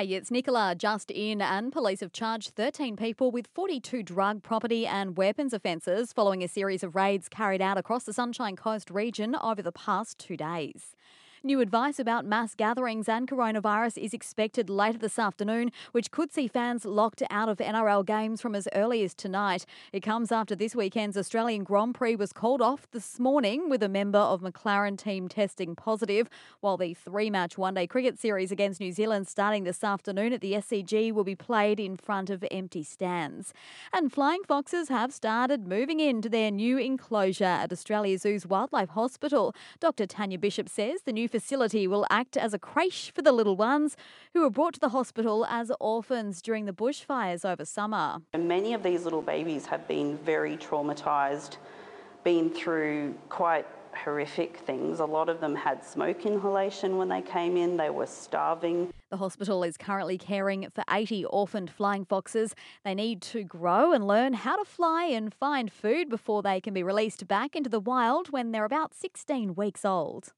Hey, it's Nicola just in, and police have charged 13 people with 42 drug, property, and weapons offences following a series of raids carried out across the Sunshine Coast region over the past two days. New advice about mass gatherings and coronavirus is expected later this afternoon, which could see fans locked out of NRL games from as early as tonight. It comes after this weekend's Australian Grand Prix was called off this morning with a member of McLaren team testing positive, while the three match one day cricket series against New Zealand starting this afternoon at the SCG will be played in front of empty stands. And flying foxes have started moving into their new enclosure at Australia Zoo's Wildlife Hospital. Dr. Tanya Bishop says the new facility will act as a creche for the little ones who were brought to the hospital as orphans during the bushfires over summer. Many of these little babies have been very traumatised, been through quite horrific things. A lot of them had smoke inhalation when they came in, they were starving. The hospital is currently caring for 80 orphaned flying foxes. They need to grow and learn how to fly and find food before they can be released back into the wild when they're about 16 weeks old.